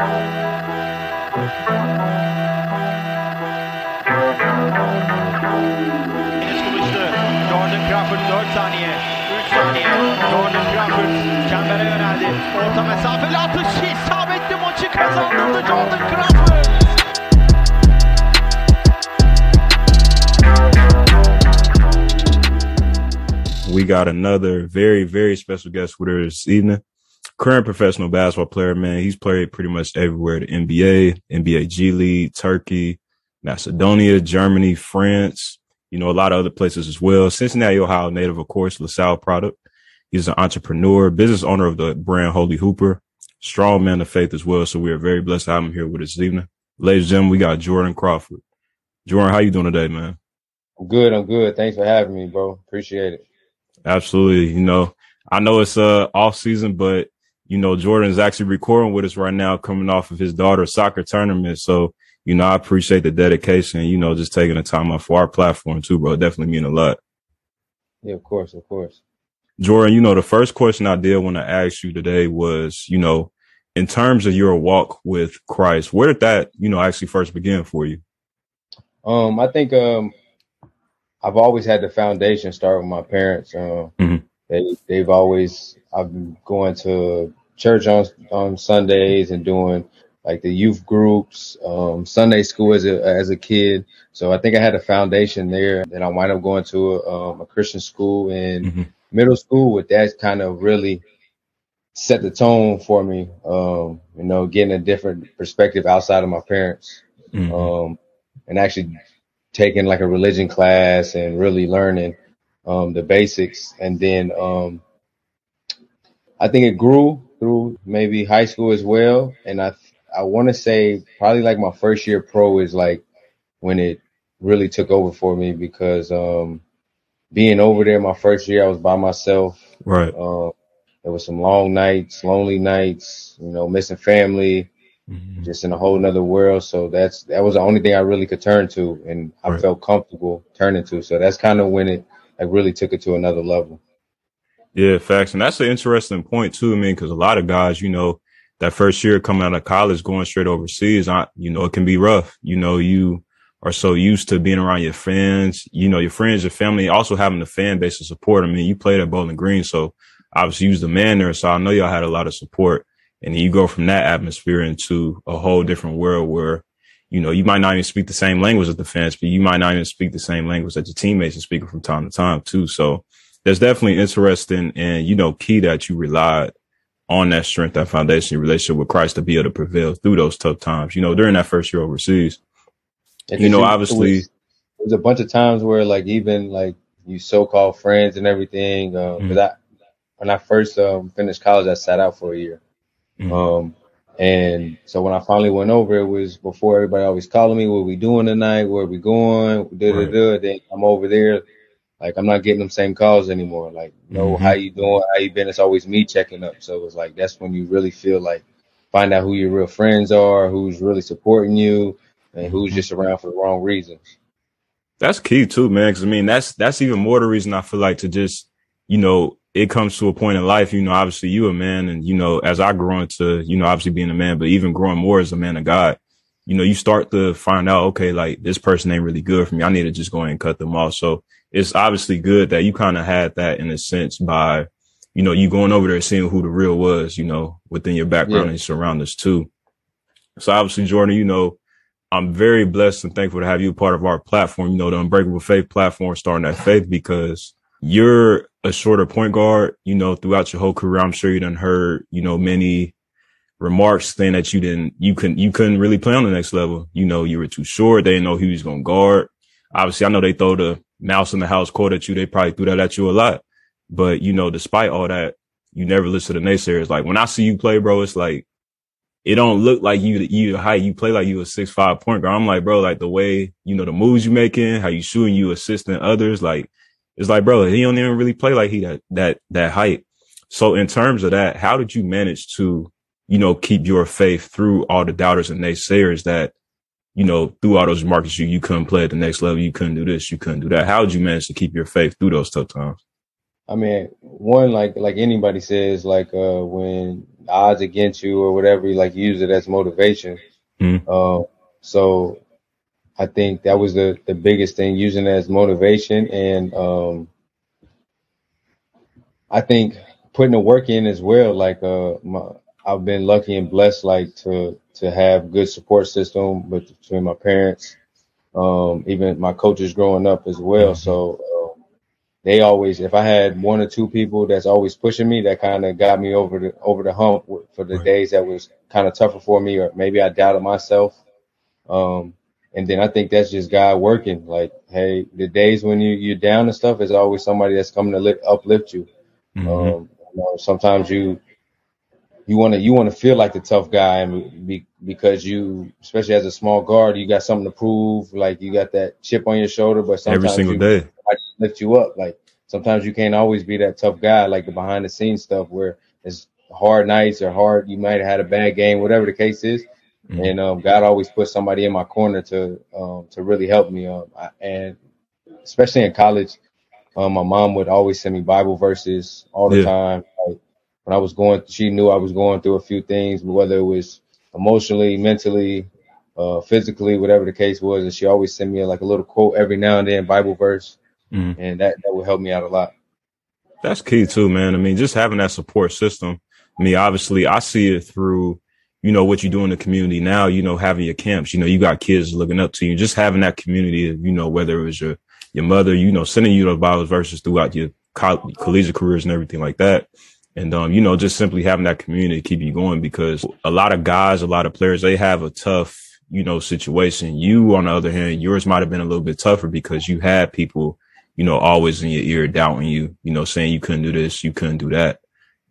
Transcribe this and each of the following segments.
kılıçlı. Crawford 4 saniye. 3 saniye. Jordan Crawford çembere yöneldi. Orta mesafeli atış isabetli maçı kazandırdı Jordan Crawford. We got another very, very special guest with us this evening. Current professional basketball player, man. He's played pretty much everywhere. The NBA, NBA G League, Turkey, Macedonia, Germany, France, you know, a lot of other places as well. Cincinnati, Ohio native, of course, LaSalle product. He's an entrepreneur, business owner of the brand Holy Hooper, strong man of faith as well. So we are very blessed to have him here with us this evening. Ladies and gentlemen, we got Jordan Crawford. Jordan, how you doing today, man? I'm good. I'm good. Thanks for having me, bro. Appreciate it. Absolutely. You know, I know it's uh off season, but you know, Jordan's actually recording with us right now, coming off of his daughter's soccer tournament. So, you know, I appreciate the dedication, you know, just taking the time off for our platform too, bro. It definitely mean a lot. Yeah, of course, of course. Jordan, you know, the first question I did want to ask you today was, you know, in terms of your walk with Christ, where did that, you know, actually first begin for you? Um, I think um I've always had the foundation start with my parents. Um, Mhm. they they've always I've been going to church on on Sundays and doing like the youth groups, um, Sunday school as a as a kid. So I think I had a foundation there. Then I wind up going to a, um, a Christian school in Mhm. middle school. With that kind of really set the tone for me. Um, you know, getting a different perspective outside of my parents Mhm. um, and actually taking like a religion class and really learning um, the basics. And then um, I think it grew through maybe high school as well. And I I want to say probably like my first year pro is like when it really took over for me because um, being over there my first year I was by myself. Right. Um, there was some long nights, lonely nights, you know, missing family Mhm. just in a whole nother world. So that's that was the only thing I really could turn to, and I Right. felt comfortable turning to. So that's kind of when it like really took it to another level. Yeah, facts. And that's an interesting point too. I mean, cause a lot of guys, you know, that first year coming out of college, going straight overseas, I, you know, it can be rough. You know, you are so used to being around your friends, you know, your friends, your family, also having the fan base to support. I mean, you played at Bowling Green, so obviously you was the man there. So I know y'all had a lot of support. And then you go from that atmosphere into a whole different world where, you know, you might not even speak the same language as the fans, but you might not even speak the same language that your teammates are speaking from time to time too. So that's definitely interesting and, you know, key that you relied on that strength, that foundation, your relationship with Christ to be able to prevail through those tough times, you know, during that first year overseas. And You know, obviously- it was, there was a bunch of times where like even like you so-called friends and everything. Because Mhm. I when I first um, finished college, I sat out for a year. Mhm. Um, and so when I finally went over, it was before everybody always calling me, "What we doing tonight? Where we going?" Da da da. Then I'm over there, like I'm not getting them same calls anymore. Like, no, Mhm. how you doing? How you been? It's always me checking up. So it's like that's when you really feel like find out who your real friends are, who's really supporting you, and who's Mhm. just around for the wrong reasons. That's key too, man. Cause I mean, that's, that's even more the reason I feel like to just, you know, it comes to a point in life, you know, obviously you a man and, you know, as I grow into, you know, obviously being a man, but even growing more as a man of God, you know, you start to find out, okay, like this person ain't really good for me. I need to just go ahead and cut them off. So it's obviously good that you kind of had that in a sense by, you know, you going over there seeing who the real was, you know, within your background Yeah. and surroundings too. So obviously, Jordan, you know, I'm very blessed and thankful to have you a part of our platform, you know, the Unbreakable Faith platform, starting that faith because you're a shorter point guard, you know, throughout your whole career. I'm sure you done heard, you know, many remarks saying that you didn't, you couldn't, you couldn't really play on the next level. You know, you were too short. They didn't know who he was going to guard. Obviously, I know they throw the mouse in the house quote at you. They probably threw that at you a lot, but you know, despite all that, you never listen to naysayers. Like when I see you play, bro, it's like, it don't look like you, you height. You play like you a six, five point guard. I'm like, bro, like the way, you know, the moves you making, how you shooting, you assisting others. Like, it's like, bro, he don't even really play like he that, that, that height. So in terms of that, how did you manage to, you know, keep your faith through all the doubters and naysayers that, you know, through all those markets, you, you couldn't play at the next level. You couldn't do this. You couldn't do that. How did you manage to keep your faith through those tough times? I mean, one like like anybody says, like uh when odds against you or whatever, you like use it as motivation. Mhm. Um, so I think that was the the biggest thing, using it as motivation, and um, I think putting the work in as well. Like uh, my, I've been lucky and blessed, like to to have good support system with between my parents, um, even my coaches growing up as well. So um, they always, if I had one or two people that's always pushing me, that kind of got me over the over the hump for the Right. days that was kind of tougher for me, or maybe I doubted myself. Um, and then I think that's just God working. Like, hey, the days when you you're down and stuff, is always somebody that's coming to lift, uplift you. Mhm. Um, you know, sometimes you you want to you want to feel like the tough guy, and be, because you, especially as a small guard, you got something to prove. Like you got that chip on your shoulder, but Every single you day. I just lift you up. Like sometimes you can't always be that tough guy, like the behind the scenes stuff where it's hard nights or hard. You might have had a bad game, whatever the case is. Mhm. And um, God always put somebody in my corner to um, to really help me. Um, I, and especially in college, um, my mom would always send me Bible verses all the Yeah. time. When I was going, she knew I was going through a few things, whether it was emotionally, mentally, uh, physically, whatever the case was. And she always sent me like a little quote every now and then, Bible verse, Mhm. and that that would help me out a lot. That's key too, man. I mean, just having that support system. I mean, obviously, I see it through, you know, what you do in the community now. You know, having your camps. You know, you got kids looking up to you. Just having that community. You know, whether it was your your mother, you know, sending you those Bible verses throughout your coll- collegiate careers and everything like that. And um, you know, just simply having that community keep you going because a lot of guys, a lot of players, they have a tough, you know, situation. You, on the other hand, yours might have been a little bit tougher because you had people you know, always in your ear doubting you, you know, saying you couldn't do this, you couldn't do that.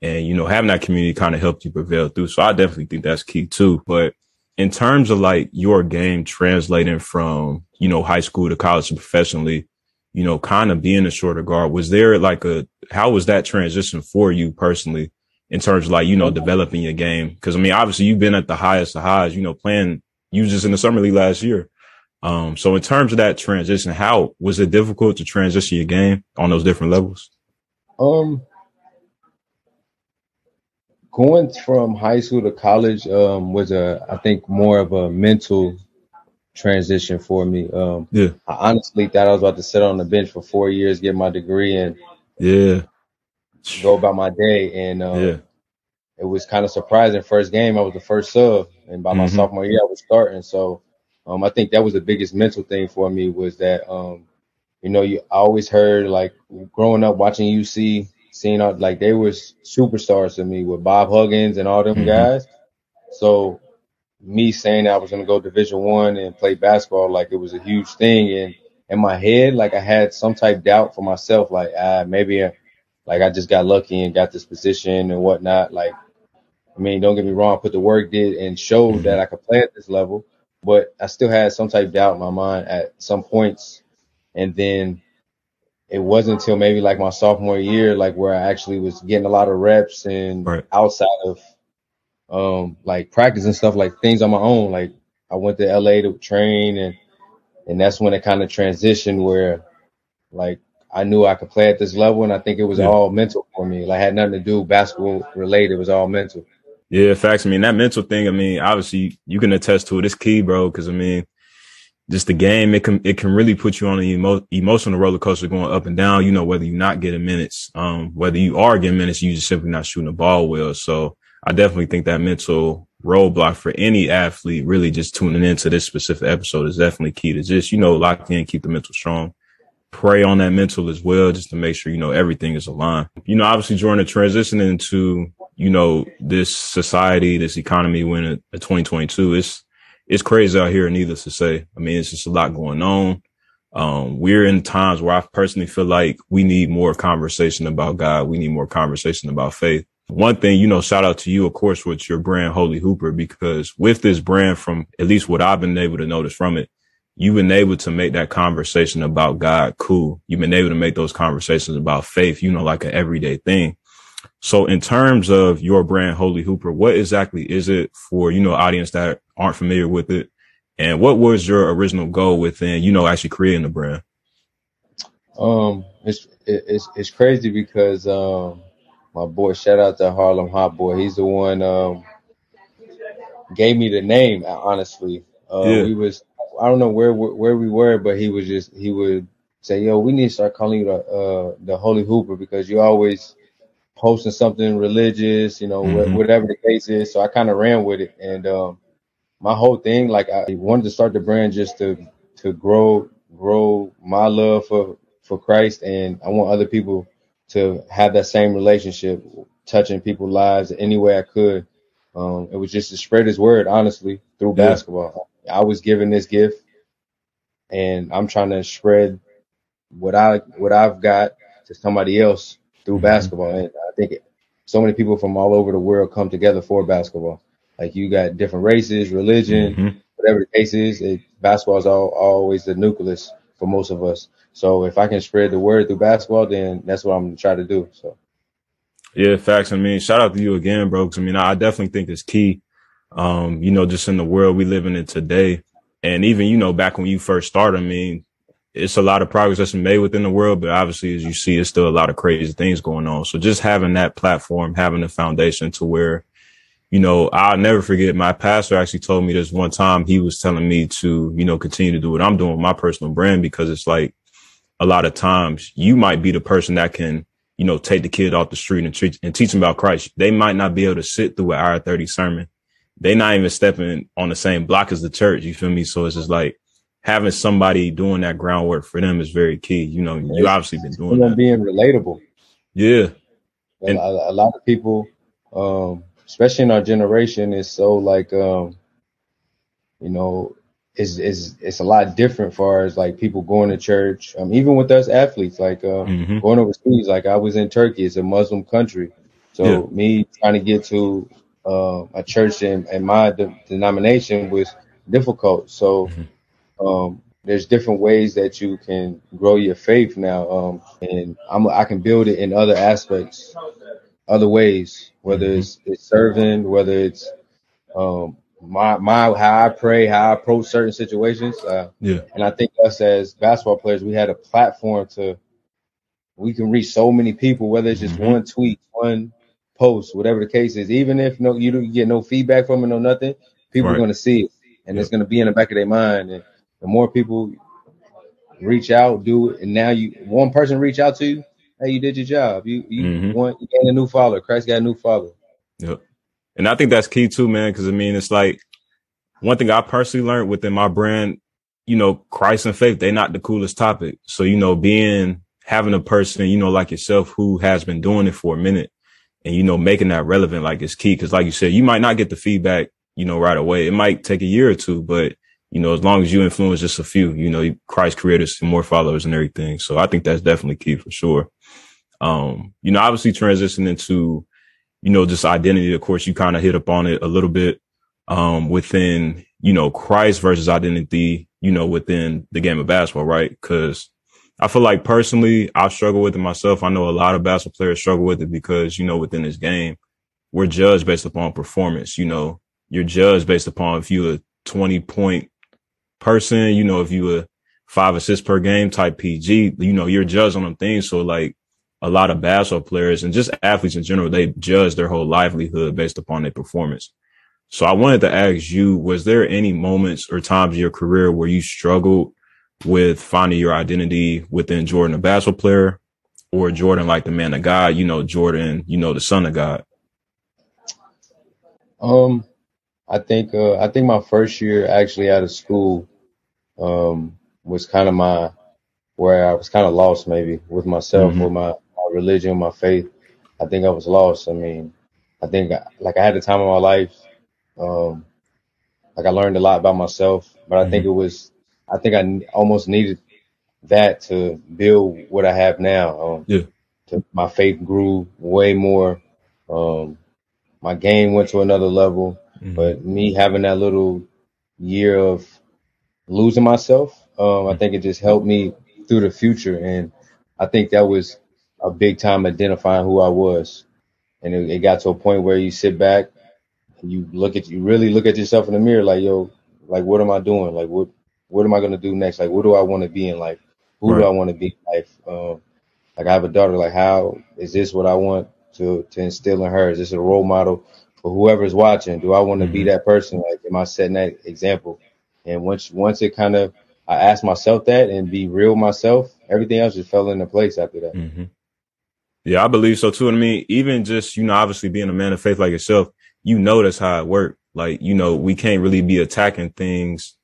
And, you know, having that community kind of helped you prevail through. So I definitely think that's key too. But in terms of like your game translating from, you know, high school to college and professionally, you know, kind of being a shorter guard, was there like a, how was that transition for you personally in terms of like, you know, developing your game? Cause I mean, obviously you've been at the highest of highs, you know, playing, you just in the summer league last year. Um, so in terms of that transition, how was it difficult to transition your game on those different levels? Um, going from high school to college um, was a, I think, more of a mental transition for me. Um, Yeah. I honestly thought I was about to sit on the bench for four years, get my degree, and Yeah. go about my day. And um, Yeah. it was kind of surprising. First game, I was the first sub, and by my Mhm. sophomore year, I was starting. So um, I think that was the biggest mental thing for me was that um, you know you I always heard like growing up watching UC, seeing all, like they were superstars to me with Bob Huggins and all them Mhm. guys. So me saying I was gonna go Division One and play basketball, like it was a huge thing. And in my head, like I had some type doubt for myself, like ah maybe. uh, like I just got lucky and got this position and whatnot. Like, I mean, don't get me wrong, I put the work did and showed Mhm. that I could play at this level, but I still had some type of doubt in my mind at some points. And then it wasn't until maybe like my sophomore year, like where I actually was getting a lot of reps and Right. outside of um like practice and stuff, like things on my own. Like I went to LA to train and and that's when it kind of transitioned where like I knew I could play at this level and I think it was Yeah. all mental for me. Like had nothing to do basketball related, it was all mental. Yeah, facts. I mean, that mental thing, I mean, obviously you can attest to it. It's key, bro. Cause I mean, just the game, it can, it can really put you on an emo- emotional roller coaster going up and down, you know, whether you're not getting minutes, um, whether you are getting minutes, you just simply not shooting the ball well. So I definitely think that mental roadblock for any athlete really just tuning into this specific episode is definitely key to just, you know, lock in, keep the mental strong. Pray on that mental as well, just to make sure, you know, everything is aligned. You know, obviously during the transition into, you know, this society, this economy when a 2022, it's, it's crazy out here, needless to say. I mean, it's just a lot going on. Um, we're in times where I personally feel like we need more conversation about God. We need more conversation about faith. One thing, you know, shout out to you, of course, with your brand, Holy Hooper, because with this brand, from at least what I've been able to notice from it, you've been able to make that conversation about God cool. You've been able to make those conversations about faith, you know, like an everyday thing. So in terms of your brand, Holy Hooper, what exactly is it for, you know, audience that aren't familiar with it? And what was your original goal within, you know, actually creating the brand? Um, it's it's it's crazy because um, my boy, shout out to Harlem Hot Boy. He's the one um, gave me the name. Honestly, uh, Yeah. we was I don't know where where we were, but he was just he would say, "Yo, we need to start calling you the uh, the Holy Hooper because you always posting something religious, you know, Mhm. whatever the case is." So I kind of ran with it, and um, my whole thing, like I wanted to start the brand just to to grow grow my love for for Christ, and I want other people to have that same relationship, touching people's lives any way I could. Um, it was just to spread His word, honestly, through Yeah. basketball. I was given this gift, and I'm trying to spread what I what I've got to somebody else through Mhm. basketball. And I think it, so many people from all over the world come together for basketball. Like you got different races, religion, Mhm. whatever the case is. It, basketball is all, always the nucleus for most of us. So if I can spread the word through basketball, then that's what I'm gonna try to do. So Yeah, facts. I mean, shout out to you again, bro. 'cause I mean, I definitely think it's key. Um, you know, just in the world we live in today, and even you know, back when you first started, I mean, it's a lot of progress that's made within the world, but obviously, as you see, it's still a lot of crazy things going on. So just having that platform, having a foundation to where, you know, I'll never forget. My pastor actually told me this one time. He was telling me to, you know, continue to do what I'm doing with my personal brand because it's like a lot of times you might be the person that can you know, take the kid off the street and, treat, and teach them about Christ. They might not be able to sit through an hour 30 sermon. They not even stepping on the same block as the church. You feel me? So it's just like having somebody doing that groundwork for them is very key. You know, you obviously been doing that. being relatable. Yeah. And- a, a lot of people, um, especially in our generation, is so like, um, you know, is is it's a lot different far as like people going to church. Um, even with us athletes, like uh, hmm going overseas. Like I was in Turkey, it's a Muslim country, so Yeah. me trying to get to uh, a church in, in my de- denomination was difficult. So Mhm. um, there's different ways that you can grow your faith now, um, and I'm I can build it in other aspects, other ways, whether Mhm. it's it's serving, whether it's um, my my how I pray, how I approach certain situations. Uh, Yeah. and I think us as basketball players, we had a platform to we can reach so many people, whether it's just Mhm. one tweet, one post, whatever the case is. Even if no you don't get no feedback from it, no nothing, people Right. are gonna see it, and it's gonna be in the back of their mind. And the more people reach out, do it, and now you one person reach out to you, hey, you did your job. You you Mhm. want you gained a new follower. Christ got a new follower. Yep. And I think that's key too, man. Cause I mean, it's like one thing I personally learned within my brand, you know, Christ and faith, they're not the coolest topic. So, you know, being, having a person, you know, like yourself who has been doing it for a minute and, you know, making that relevant, like is key. Cause like you said, you might not get the feedback, you know, right away. It might take a year or two, but you know, as long as you influence just a few, you know, Christ created more followers and everything. So I think that's definitely key for sure. Um, you know, obviously transitioning into, you know, just identity. Of course, you kind of hit upon it a little bit, um, within, you know, Christ versus identity, you know, within the game of basketball, right? Cause I feel like personally, I struggle with it myself. I know a lot of basketball players struggle with it because, you know, within this game, we're judged based upon performance. You know, you're judged based upon if you're a 20 point person, you know, if you a five assists per game type PG, you know, you're judged on them things. So like a lot of basketball players and just athletes in general, they judge their whole livelihood based upon their performance. So I wanted to ask you, was there any moments or times in your career where you struggled with finding your identity within Jordan, a basketball player, or Jordan, like the man of God, you know, Jordan, you know, the son of God? Um, I think uh, I think my first year actually out of school um, was kind of my where I was kind of lost maybe with myself, Mhm. with my religion, my faith. I think I was lost. I mean, I think like I had the time of my life. Um, like I learned a lot about myself, but I think it was I think I almost needed that to build what I have now. Um, Yeah. to, my faith grew way more. Um, my game went to another level. Mhm. But me having that little year of losing myself, um, I think it just helped me through the future. And I think that was a big time identifying who I was. And it, it got to a point where you sit back, and you look at you really look at yourself in the mirror, like yo, like what am I doing? Like what what am I gonna do next? Like what do I want to be in life? Who do I want to be in life? Um, like I have a daughter. Like how is this what I want to to instill in her? Is this a role model for whoever's watching? Do I want to be Mhm. that person? Like, am I setting that example? And once once it kind of I asked myself that and be real myself, everything else just fell into place after that. hmm Yeah, I believe so too. And I mean, even just, you know, obviously being a man of faith like yourself, you know that's how it worked. Like, you know, we can't really be attacking things,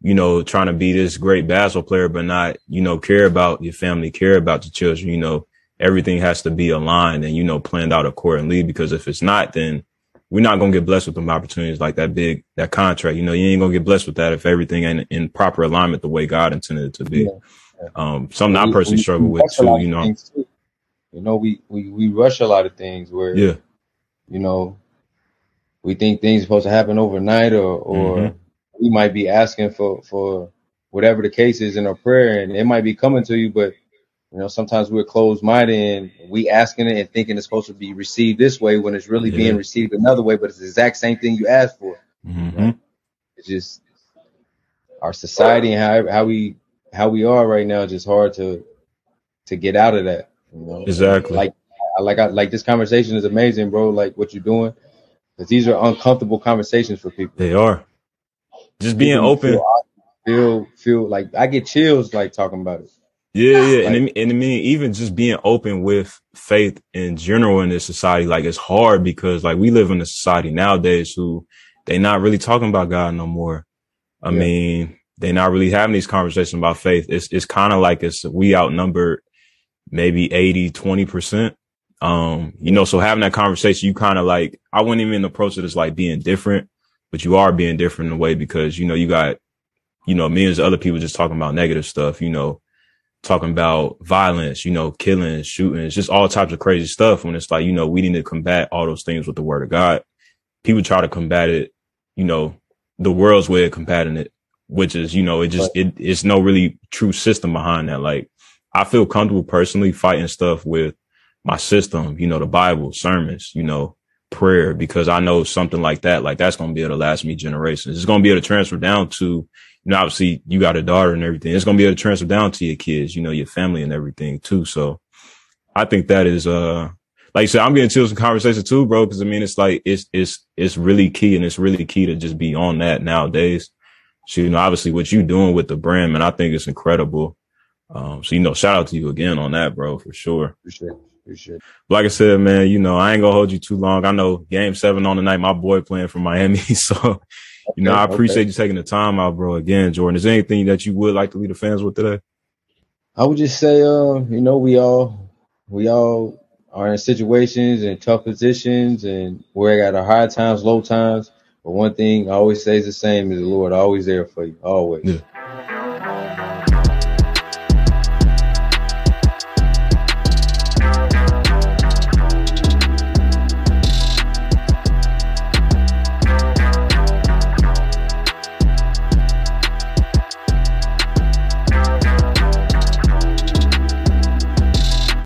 you know, trying to be this great basketball player, but not, you know, care about your family, care about your children, you know, everything has to be aligned and, you know, planned out accordingly. Because if it's not, then we're not going to get blessed with them opportunities like that big, that contract. You know, you ain't going to get blessed with that if everything ain't in proper alignment the way God intended it to be. Yeah, yeah. Um, something I personally struggle with too, you know. too. You know, we, we we rush a lot of things where Yeah. you know we think things are supposed to happen overnight, or or Mhm. we might be asking for for whatever the case is in our prayer, and it might be coming to you, but you know sometimes we're closed minded and we asking it and thinking it's supposed to be received this way when it's really Yeah. being received another way, but it's the exact same thing you asked for. hmm It's just our society and how how we how we are right now just hard to to get out of that. You know, Exactly. like I like I like this conversation is amazing, bro. Like what you're doing, because these are uncomfortable conversations for people. They are. Just being People open. feel, feel feel like I get chills like talking about it. Yeah, yeah. And, Like- I- and I mean, even just being open with faith in general in this society, like it's hard because like we live in a society nowadays who they not really talking about God no more. I Yeah. mean, they not really having these conversations about faith. It's, it's kind of like it's, we outnumbered maybe 80, 20%. Um, you know, so having that conversation, you kind of like, I wouldn't even approach it as like being different, but you are being different in a way because, you know, you got, you know, millions of other people just talking about negative stuff, you know, talking about violence, you know, killing, shooting, it's just all types of crazy stuff. When it's like, you know, we need to combat all those things with the word of God. People try to combat it, you know, the world's way of combating it, which is, you know, it just, it, it's no really true system behind that. Like, I feel comfortable personally fighting stuff with my system, you know, the Bible, sermons, you know, prayer, because I know something like that, like that's going to be able to last me generations. It's going to be able to transfer down to, you know, obviously you got a daughter and everything. It's going to be able to transfer down to your kids, you know, your family and everything too. So I think that is, uh, like you said, I'm getting chills in conversation too, bro. Cause I mean, it's like, it's, it's, it's really key and it's really key to just be on that nowadays. So, you know, obviously what you doing with the brand, man, I think it's incredible. Um, so, you know, shout out to you again on that, bro, for sure. Appreciate it. Appreciate it. Like I said, man, you know, I ain't gonna hold you too long. I know game seven on the night, my boy playing for Miami. So, you know, I appreciate okay. you taking the time out, bro. Again, Jordan, is there anything that you would like to leave the fans with today? I would just say, uh, you know, we all we all are in situations and tough positions, and we're at our high times, low times. But one thing I always stays the same: is the Lord always there for you, always. Yeah.